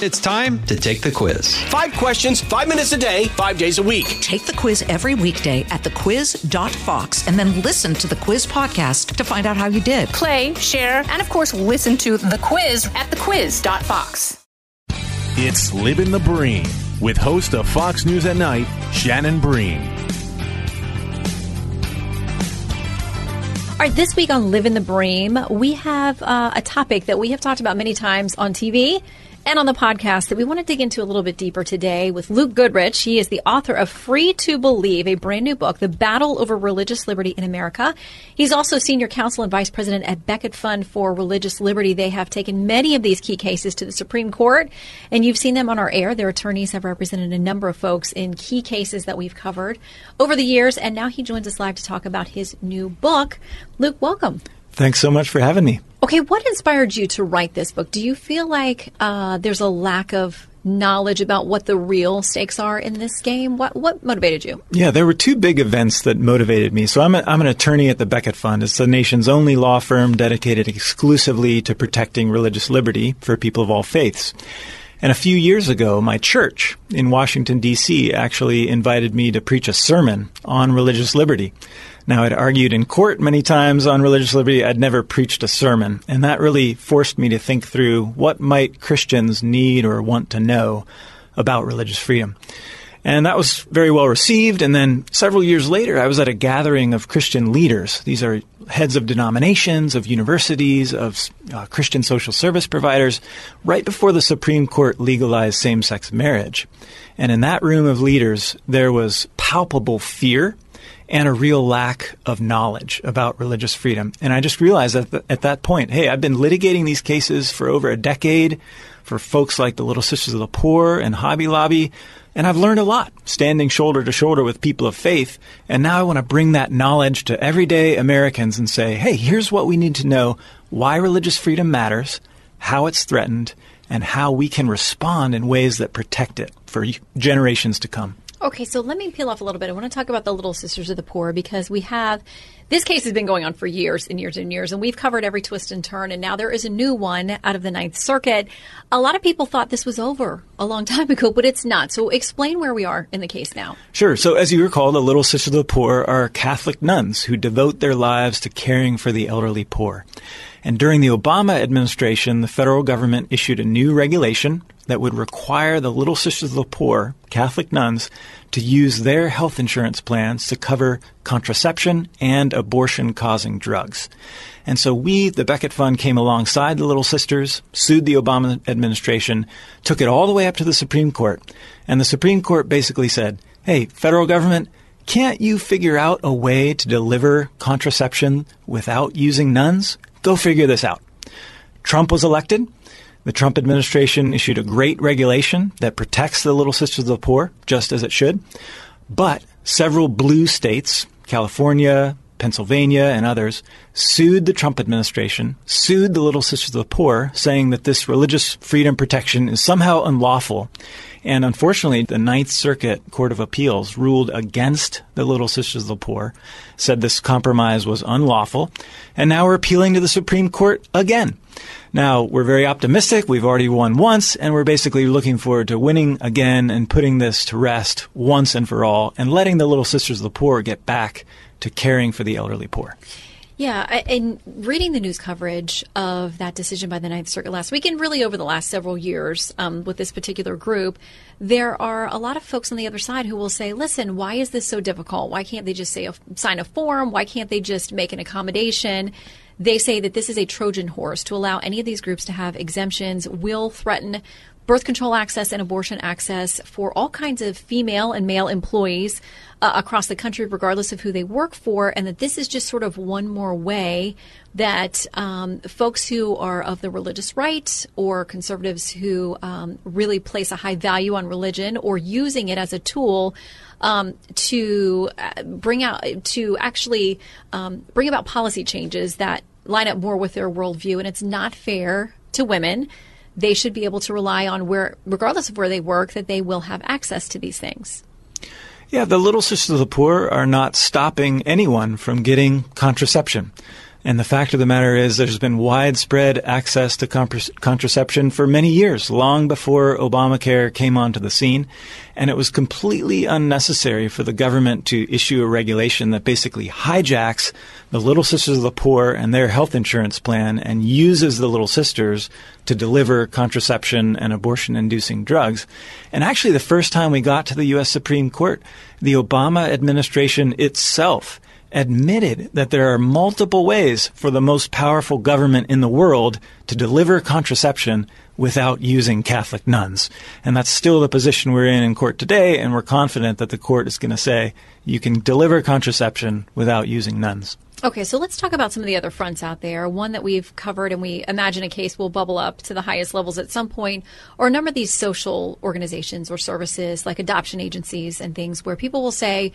It's time to take the quiz. Five questions, five minutes a day, five days a week. Take the quiz every weekday at thequiz.fox and then listen to the quiz podcast to find out how you did. Play, share, and of course, listen to the quiz at thequiz.fox. It's Living the Bream with host of Fox News at Night, Shannon Bream. All right, this week on Living the Bream, we have uh, a topic that we have talked about many times on TV and on the podcast that we want to dig into a little bit deeper today with Luke Goodrich. He is the author of Free to Believe, a brand new book, The Battle Over Religious Liberty in America. He's also senior counsel and vice president at Becket Fund for Religious Liberty. They have taken many of these key cases to the Supreme Court, and you've seen them on our air. Their attorneys have represented a number of folks in key cases that we've covered over the years, and now he joins us live to talk about his new book. Luke, welcome. Thanks so much for having me. Okay, what inspired you to write this book? Do you feel like uh, there's a lack of knowledge about what the real stakes are in this game? What what motivated you? Yeah, there were two big events that motivated me. So I'm, a, I'm an attorney at the Becket Fund. It's the nation's only law firm dedicated exclusively to protecting religious liberty for people of all faiths. And a few years ago, my church in Washington, D.C. actually invited me to preach a sermon on religious liberty. Now, I'd argued in court many times on religious liberty. I'd never preached a sermon. And that really forced me to think through what might Christians need or want to know about religious freedom. And that was very well received. And then several years later, I was at a gathering of Christian leaders. These are heads of denominations, of universities, of uh, Christian social service providers, right before the Supreme Court legalized same sex marriage. And in that room of leaders, there was palpable fear and a real lack of knowledge about religious freedom. And I just realized that at that point, hey, I've been litigating these cases for over a decade for folks like the Little Sisters of the Poor and Hobby Lobby. And I've learned a lot standing shoulder to shoulder with people of faith. And now I want to bring that knowledge to everyday Americans and say, hey, here's what we need to know why religious freedom matters, how it's threatened, and how we can respond in ways that protect it for generations to come. Okay, so let me peel off a little bit. I want to talk about the Little Sisters of the Poor because we have this case has been going on for years and years and years, and we've covered every twist and turn. And now there is a new one out of the Ninth Circuit. A lot of people thought this was over a long time ago, but it's not. So explain where we are in the case now. Sure. So as you recall, the Little Sisters of the Poor are Catholic nuns who devote their lives to caring for the elderly poor. And during the Obama administration, the federal government issued a new regulation that would require the Little Sisters of the Poor, Catholic nuns, to use their health insurance plans to cover contraception and abortion causing drugs. And so we, the Becket Fund, came alongside the Little Sisters, sued the Obama administration, took it all the way up to the Supreme Court. And the Supreme Court basically said, hey, federal government, can't you figure out a way to deliver contraception without using nuns? Go figure this out. Trump was elected. The Trump administration issued a great regulation that protects the Little Sisters of the Poor, just as it should. But several blue states, California, Pennsylvania, and others, sued the Trump administration, sued the Little Sisters of the Poor, saying that this religious freedom protection is somehow unlawful. And unfortunately, the Ninth Circuit Court of Appeals ruled against the Little Sisters of the Poor, said this compromise was unlawful, and now we're appealing to the Supreme Court again. Now, we're very optimistic. We've already won once, and we're basically looking forward to winning again and putting this to rest once and for all and letting the Little Sisters of the Poor get back to caring for the elderly poor. Yeah, and reading the news coverage of that decision by the Ninth Circuit last week, and really over the last several years um, with this particular group, there are a lot of folks on the other side who will say, "Listen, why is this so difficult? Why can't they just say a, sign a form? Why can't they just make an accommodation?" They say that this is a Trojan horse to allow any of these groups to have exemptions will threaten birth control access and abortion access for all kinds of female and male employees uh, across the country, regardless of who they work for, and that this is just sort of one more way that um, folks who are of the religious right or conservatives who um, really place a high value on religion or using it as a tool um, to uh, bring out to actually um, bring about policy changes that line up more with their worldview, and it's not fair to women. They should be able to rely on where, regardless of where they work, that they will have access to these things. Yeah, the Little Sisters of the Poor are not stopping anyone from getting contraception. And the fact of the matter is, there's been widespread access to contraception for many years, long before Obamacare came onto the scene. And it was completely unnecessary for the government to issue a regulation that basically hijacks the Little Sisters of the Poor and their health insurance plan and uses the Little Sisters to deliver contraception and abortion inducing drugs. And actually, the first time we got to the U.S. Supreme Court, the Obama administration itself admitted that there are multiple ways for the most powerful government in the world to deliver contraception without using Catholic nuns. And that's still the position we're in in court today, and we're confident that the court is going to say you can deliver contraception without using nuns. Okay, so let's talk about some of the other fronts out there. One that we've covered, and we imagine a case will bubble up to the highest levels at some point, or a number of these social organizations or services like adoption agencies and things where people will say,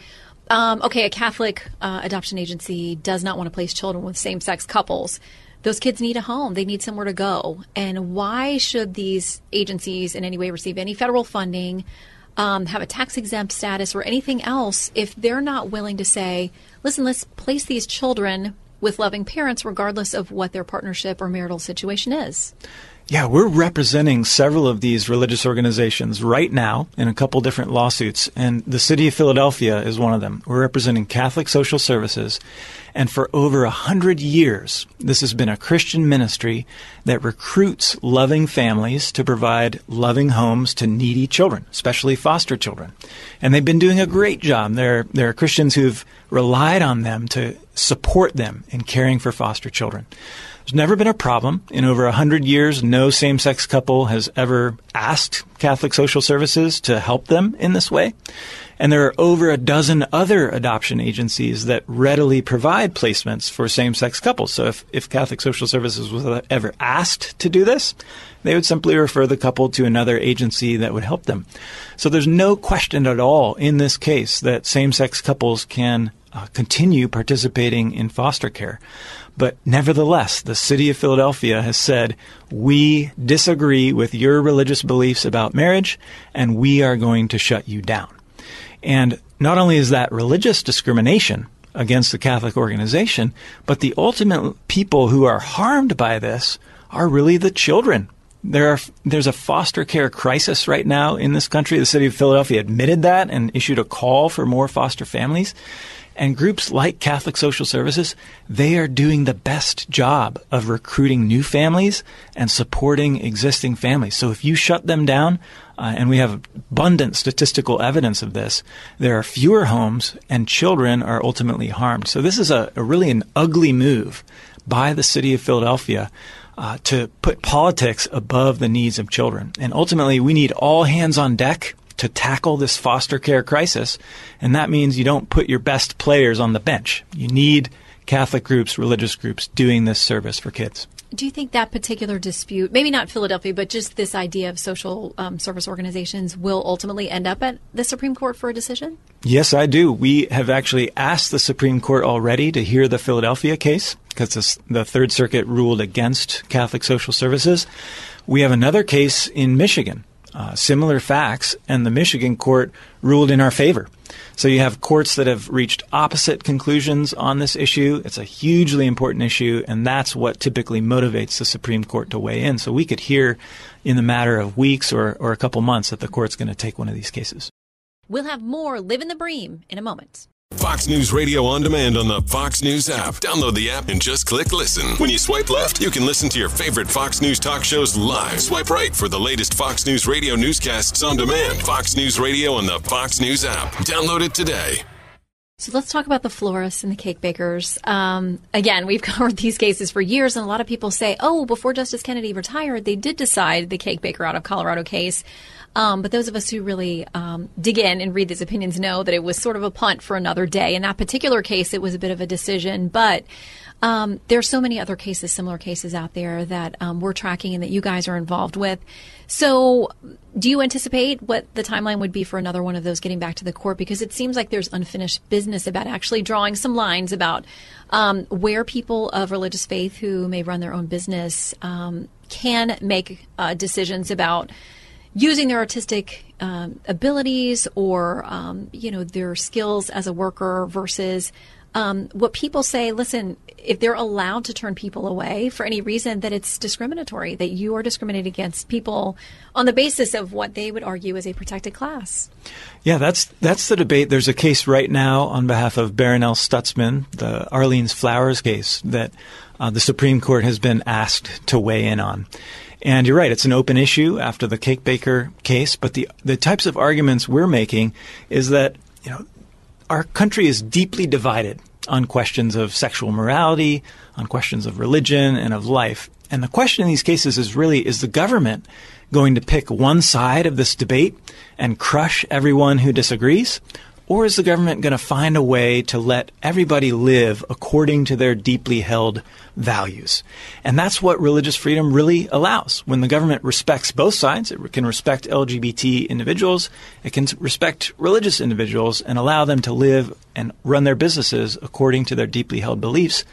um, okay, a Catholic uh, adoption agency does not want to place children with same sex couples. Those kids need a home. They need somewhere to go. And why should these agencies in any way receive any federal funding, um, have a tax exempt status, or anything else if they're not willing to say, listen, let's place these children with loving parents regardless of what their partnership or marital situation is? Yeah, we're representing several of these religious organizations right now in a couple different lawsuits, and the city of Philadelphia is one of them. We're representing Catholic Social Services, and for over a hundred years, this has been a Christian ministry that recruits loving families to provide loving homes to needy children, especially foster children. And they've been doing a great job. There, there are Christians who've relied on them to support them in caring for foster children. There's never been a problem. In over 100 years, no same sex couple has ever asked Catholic Social Services to help them in this way. And there are over a dozen other adoption agencies that readily provide placements for same sex couples. So if, if Catholic Social Services was ever asked to do this, they would simply refer the couple to another agency that would help them. So there's no question at all in this case that same sex couples can uh, continue participating in foster care. But nevertheless, the city of Philadelphia has said, we disagree with your religious beliefs about marriage, and we are going to shut you down. And not only is that religious discrimination against the Catholic organization, but the ultimate people who are harmed by this are really the children. There are, there's a foster care crisis right now in this country. The city of Philadelphia admitted that and issued a call for more foster families. And groups like Catholic Social Services, they are doing the best job of recruiting new families and supporting existing families. So if you shut them down, uh, and we have abundant statistical evidence of this, there are fewer homes and children are ultimately harmed. So this is a, a really an ugly move by the city of Philadelphia uh, to put politics above the needs of children. And ultimately, we need all hands on deck to tackle this foster care crisis. And that means you don't put your best players on the bench. You need Catholic groups, religious groups doing this service for kids. Do you think that particular dispute, maybe not Philadelphia, but just this idea of social um, service organizations, will ultimately end up at the Supreme Court for a decision? Yes, I do. We have actually asked the Supreme Court already to hear the Philadelphia case because the Third Circuit ruled against Catholic social services. We have another case in Michigan uh, similar facts, and the Michigan court ruled in our favor. So you have courts that have reached opposite conclusions on this issue. It's a hugely important issue, and that's what typically motivates the Supreme Court to weigh in. So we could hear in the matter of weeks or, or a couple months that the court's going to take one of these cases. We'll have more Living the Bream in a moment. Fox News Radio on demand on the Fox News app. Download the app and just click listen. When you swipe left, you can listen to your favorite Fox News talk shows live. Swipe right for the latest Fox News Radio newscasts on demand. Fox News Radio on the Fox News app. Download it today. So let's talk about the florists and the cake bakers. Um, again, we've covered these cases for years, and a lot of people say, oh, before Justice Kennedy retired, they did decide the cake baker out of Colorado case. Um, but those of us who really um, dig in and read these opinions know that it was sort of a punt for another day. In that particular case, it was a bit of a decision, but um, there are so many other cases, similar cases out there that um, we're tracking and that you guys are involved with. So, do you anticipate what the timeline would be for another one of those getting back to the court? Because it seems like there's unfinished business about actually drawing some lines about um, where people of religious faith who may run their own business um, can make uh, decisions about using their artistic um, abilities or um, you know their skills as a worker versus um, what people say, listen, if they're allowed to turn people away for any reason, that it's discriminatory, that you are discriminating against people on the basis of what they would argue is a protected class. Yeah, that's that's the debate. There's a case right now on behalf of Barronelle Stutzman, the Arlene's Flowers case that uh, the Supreme Court has been asked to weigh in on. And you're right, it's an open issue after the cake baker case, but the the types of arguments we're making is that, you know, our country is deeply divided on questions of sexual morality, on questions of religion and of life. And the question in these cases is really is the government going to pick one side of this debate and crush everyone who disagrees? Or is the government going to find a way to let everybody live according to their deeply held values? And that's what religious freedom really allows. When the government respects both sides, it can respect LGBT individuals, it can respect religious individuals and allow them to live and run their businesses according to their deeply held beliefs.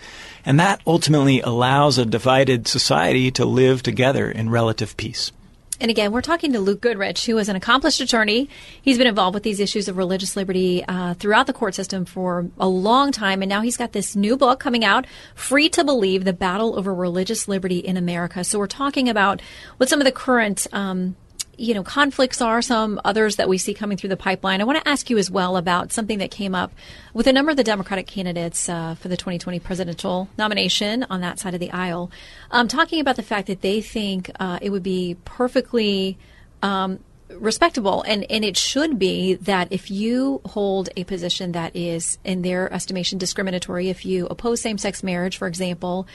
And that ultimately allows a divided society to live together in relative peace. And again, we're talking to Luke Goodrich, who is an accomplished attorney. He's been involved with these issues of religious liberty uh, throughout the court system for a long time. And now he's got this new book coming out, Free to Believe The Battle Over Religious Liberty in America. So we're talking about what some of the current um, you know, conflicts are, some others that we see coming through the pipeline. I want to ask you as well about something that came up with a number of the Democratic candidates uh, for the 2020 presidential nomination on that side of the aisle, um, talking about the fact that they think uh, it would be perfectly um, respectable and, and it should be that if you hold a position that is in their estimation discriminatory if you oppose same-sex marriage for example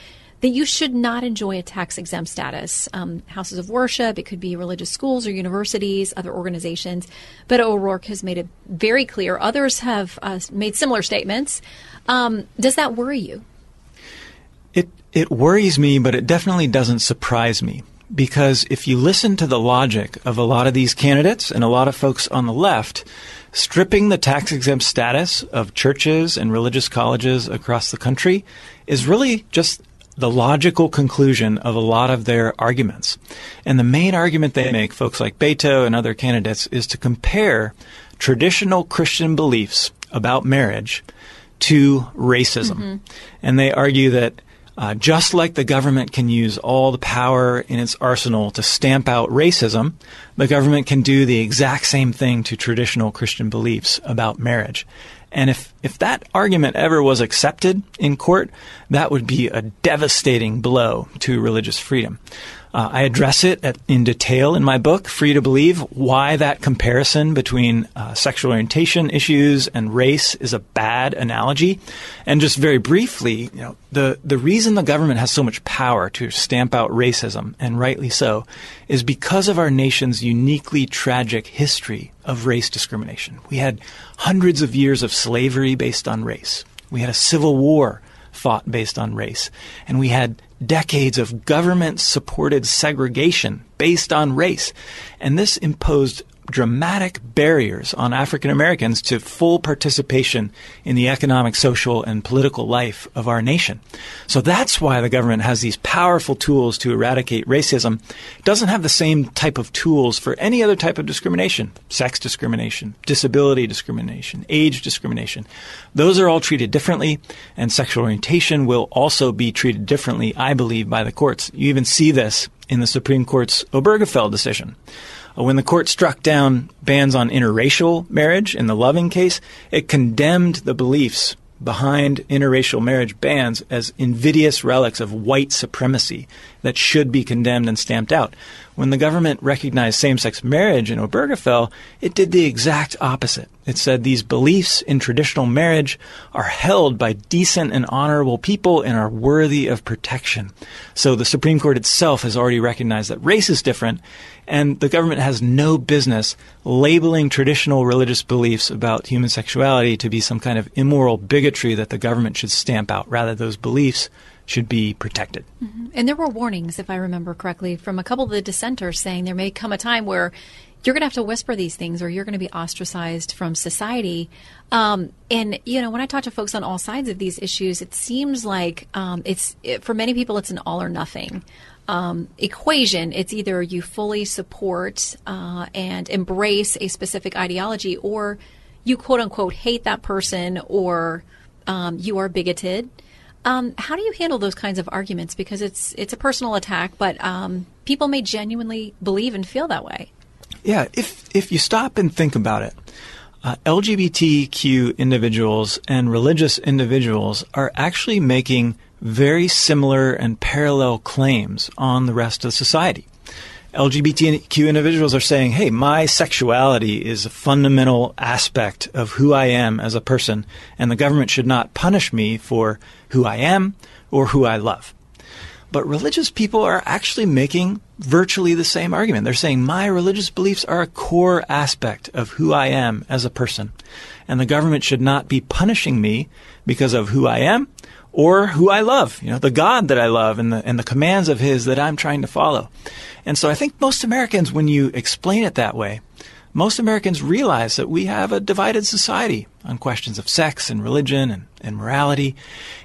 that you should not enjoy a tax exempt status. Um, houses of worship, it could be religious schools or universities, other organizations. Beto O'Rourke has made it very clear. Others have uh, made similar statements. Um, does that worry you? It it worries me, but it definitely doesn't surprise me because if you listen to the logic of a lot of these candidates and a lot of folks on the left, stripping the tax exempt status of churches and religious colleges across the country is really just the logical conclusion of a lot of their arguments. And the main argument they make, folks like Beto and other candidates, is to compare traditional Christian beliefs about marriage to racism. Mm-hmm. And they argue that uh, just like the government can use all the power in its arsenal to stamp out racism, the government can do the exact same thing to traditional Christian beliefs about marriage. And if, if that argument ever was accepted in court, that would be a devastating blow to religious freedom. Uh, I address it at, in detail in my book, Free to Believe, why that comparison between uh, sexual orientation issues and race is a bad analogy. And just very briefly, you know, the, the reason the government has so much power to stamp out racism, and rightly so, is because of our nation's uniquely tragic history of race discrimination. We had hundreds of years of slavery based on race. We had a civil war fought based on race. And we had decades of government supported segregation based on race. And this imposed dramatic barriers on African Americans to full participation in the economic, social, and political life of our nation. So that's why the government has these powerful tools to eradicate racism. It doesn't have the same type of tools for any other type of discrimination sex discrimination, disability discrimination, age discrimination. Those are all treated differently, and sexual orientation will also be treated differently, I believe, by the courts. You even see this in the Supreme Court's Obergefell decision. When the court struck down bans on interracial marriage in the Loving case, it condemned the beliefs behind interracial marriage bans as invidious relics of white supremacy that should be condemned and stamped out. When the government recognized same sex marriage in Obergefell, it did the exact opposite. It said these beliefs in traditional marriage are held by decent and honorable people and are worthy of protection. So the Supreme Court itself has already recognized that race is different, and the government has no business labeling traditional religious beliefs about human sexuality to be some kind of immoral bigotry that the government should stamp out. Rather, those beliefs should be protected. Mm-hmm. And there were warnings, if I remember correctly, from a couple of the dissenters saying there may come a time where you're going to have to whisper these things or you're going to be ostracized from society. Um, and, you know, when I talk to folks on all sides of these issues, it seems like um, it's, it, for many people, it's an all or nothing. Um, equation. It's either you fully support uh, and embrace a specific ideology, or you quote unquote hate that person or um, you are bigoted. Um, how do you handle those kinds of arguments? Because it's it's a personal attack, but um, people may genuinely believe and feel that way. Yeah, if if you stop and think about it, uh, LGBTQ individuals and religious individuals are actually making very similar and parallel claims on the rest of society. LGBTQ individuals are saying, hey, my sexuality is a fundamental aspect of who I am as a person, and the government should not punish me for who I am or who I love. But religious people are actually making virtually the same argument. They're saying my religious beliefs are a core aspect of who I am as a person, and the government should not be punishing me because of who I am or who I love, you know, the God that I love and the, and the commands of His that I'm trying to follow. And so I think most Americans, when you explain it that way, most Americans realize that we have a divided society on questions of sex and religion and, and morality.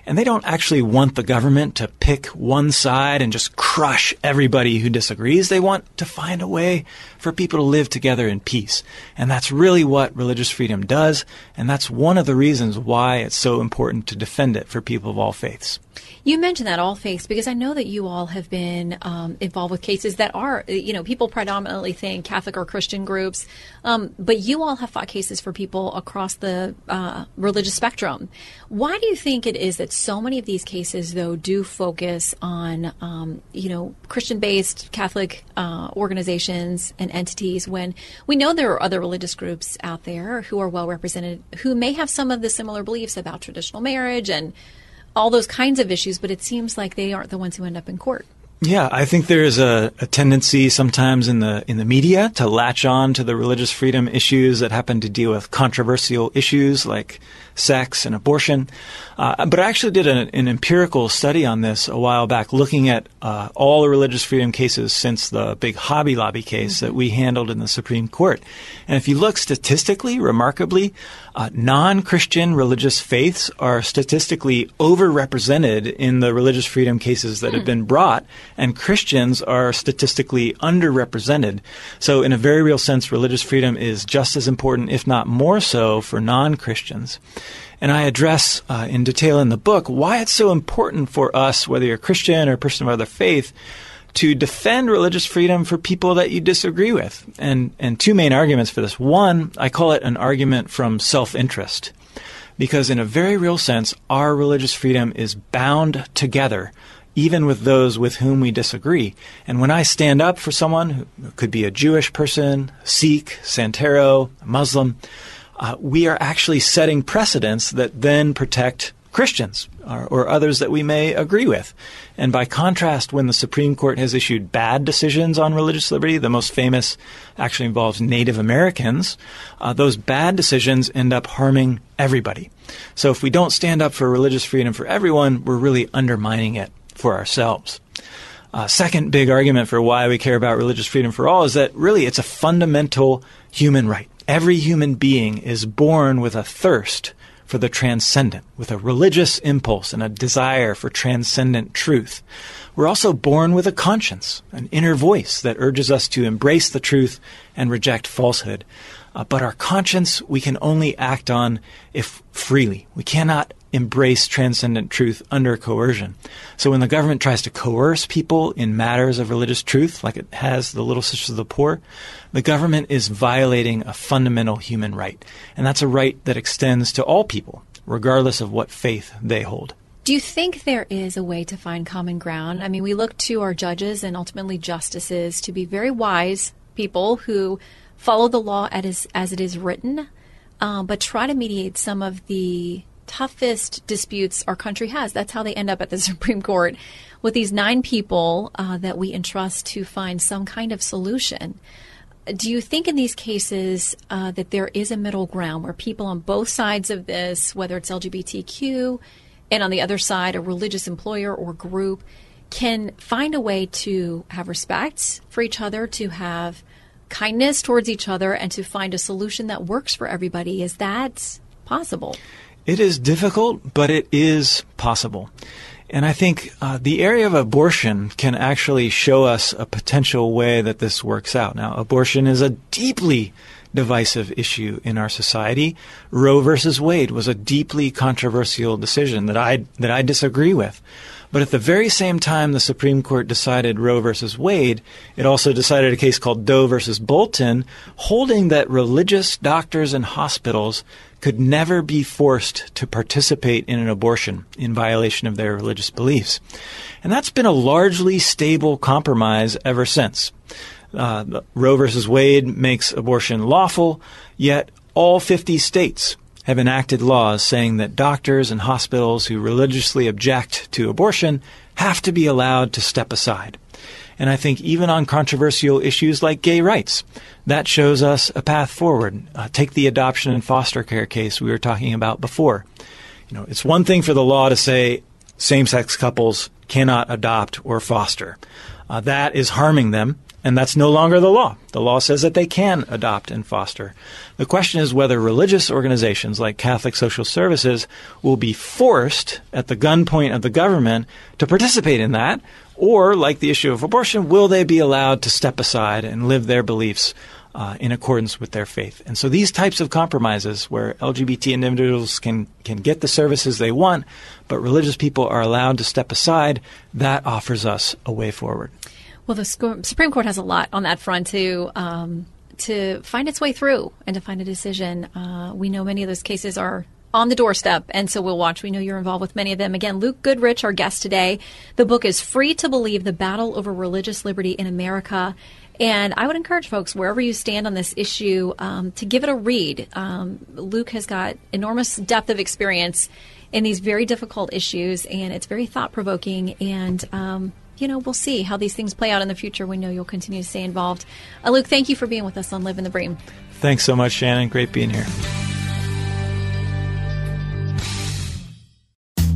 And they don't actually want the government to pick one side and just crush everybody who disagrees. They want to find a way for people to live together in peace. And that's really what religious freedom does. And that's one of the reasons why it's so important to defend it for people of all faiths. You mentioned that all faiths because I know that you all have been um, involved with cases that are, you know, people predominantly think Catholic or Christian groups, um, but you all have fought cases for people across the uh, religious spectrum. Why do you think it is that so many of these cases, though, do focus on, um, you know, Christian-based Catholic uh, organizations and entities when we know there are other religious groups out there who are well represented who may have some of the similar beliefs about traditional marriage and all those kinds of issues, but it seems like they aren't the ones who end up in court. Yeah, I think there's a, a, tendency sometimes in the in the media to latch on to the religious freedom issues that happen to deal with controversial issues like sex and abortion. Uh, but I actually did an, an, empirical study on this a while back, looking at uh, all the religious freedom cases since the big Hobby Lobby case mm-hmm. that we handled in the Supreme Court. And if you look statistically, remarkably, uh, non-Christian religious faiths are statistically overrepresented in the religious freedom cases that have hmm. been brought, and Christians are statistically underrepresented. So, in a very real sense, religious freedom is just as important, if not more so, for non-Christians. And I address uh, in detail in the book why it's so important for us, whether you're a Christian or a person of other faith, to defend religious freedom for people that you disagree with. And, and two main arguments for this. One, I call it an argument from self-interest. Because in a very real sense, our religious freedom is bound together even with those with whom we disagree. And when I stand up for someone who could be a Jewish person, Sikh, Santero, Muslim, uh, we are actually setting precedents that then protect Christians or, or, others that we may agree with. And by contrast, when the Supreme Court has issued bad decisions on religious liberty, the most famous actually involves Native Americans, uh, those bad decisions end up harming everybody. So if we don't stand up for religious freedom for everyone, we're really undermining it for ourselves. Uh, second big argument for why we care about religious freedom for all is that really it's a fundamental human right. Every human being is born with a thirst for the transcendent, with a religious impulse and a desire for transcendent truth. We're also born with a conscience, an inner voice that urges us to embrace the truth and reject falsehood. Uh, but our conscience we can only act on if freely. We cannot embrace transcendent truth under coercion. So when the government tries to coerce people in matters of religious truth, like it has the Little Sisters of the Poor, the government is violating a fundamental human right. And that's a right that extends to all people, regardless of what faith they hold. Do you think there is a way to find common ground? I mean, we look to our judges and ultimately justices to be very wise people who follow the law as, as it is written, um, but try to mediate some of the toughest disputes our country has. That's how they end up at the Supreme Court with these nine people uh, that we entrust to find some kind of solution. Do you think in these cases uh, that there is a middle ground where people on both sides of this, whether it's LGBTQ and on the other side, a religious employer or group, can find a way to have respect for each other, to have kindness towards each other, and to find a solution that works for everybody? Is that possible? It is difficult, but it is possible. And I think uh, the area of abortion can actually show us a potential way that this works out. Now, abortion is a deeply divisive issue in our society. Roe versus Wade was a deeply controversial decision that I that I disagree with. But at the very same time the Supreme Court decided Roe versus Wade, it also decided a case called Doe versus Bolton, holding that religious doctors and hospitals could never be forced to participate in an abortion in violation of their religious beliefs. And that's been a largely stable compromise ever since. Uh, Roe versus Wade makes abortion lawful, yet all 50 states have enacted laws saying that doctors and hospitals who religiously object to abortion have to be allowed to step aside. And I think even on controversial issues like gay rights, that shows us a path forward. Uh, take the adoption and foster care case we were talking about before. You know, it's one thing for the law to say same-sex couples cannot adopt or foster. Uh, that is harming them and that's no longer the law. The law says that they can adopt and foster. The question is whether religious organizations like Catholic Social Services will be forced at the gunpoint of the government to participate in that, or, like the issue of abortion, will they be allowed to step aside and live their beliefs uh, in accordance with their faith. And so these types of compromises where LGBT individuals can, can get the services they want, but religious people are allowed to step aside, that offers us a way forward. Well, the Supreme Court has a lot on that front to um, to find its way through and to find a decision. Uh, we know many of those cases are on the doorstep, and so we'll watch. We know you're involved with many of them. Again, Luke Goodrich, our guest today. The book is Free to Believe: The Battle Over Religious Liberty in America. And I would encourage folks, wherever you stand on this issue, um, to give it a read. Um, Luke has got enormous depth of experience in these very difficult issues, and it's very thought provoking. And um, you know, we'll see how these things play out in the future. We know you'll continue to stay involved. Uh, Luke, thank you for being with us on Living the Bream. Thanks so much, Shannon. Great being here.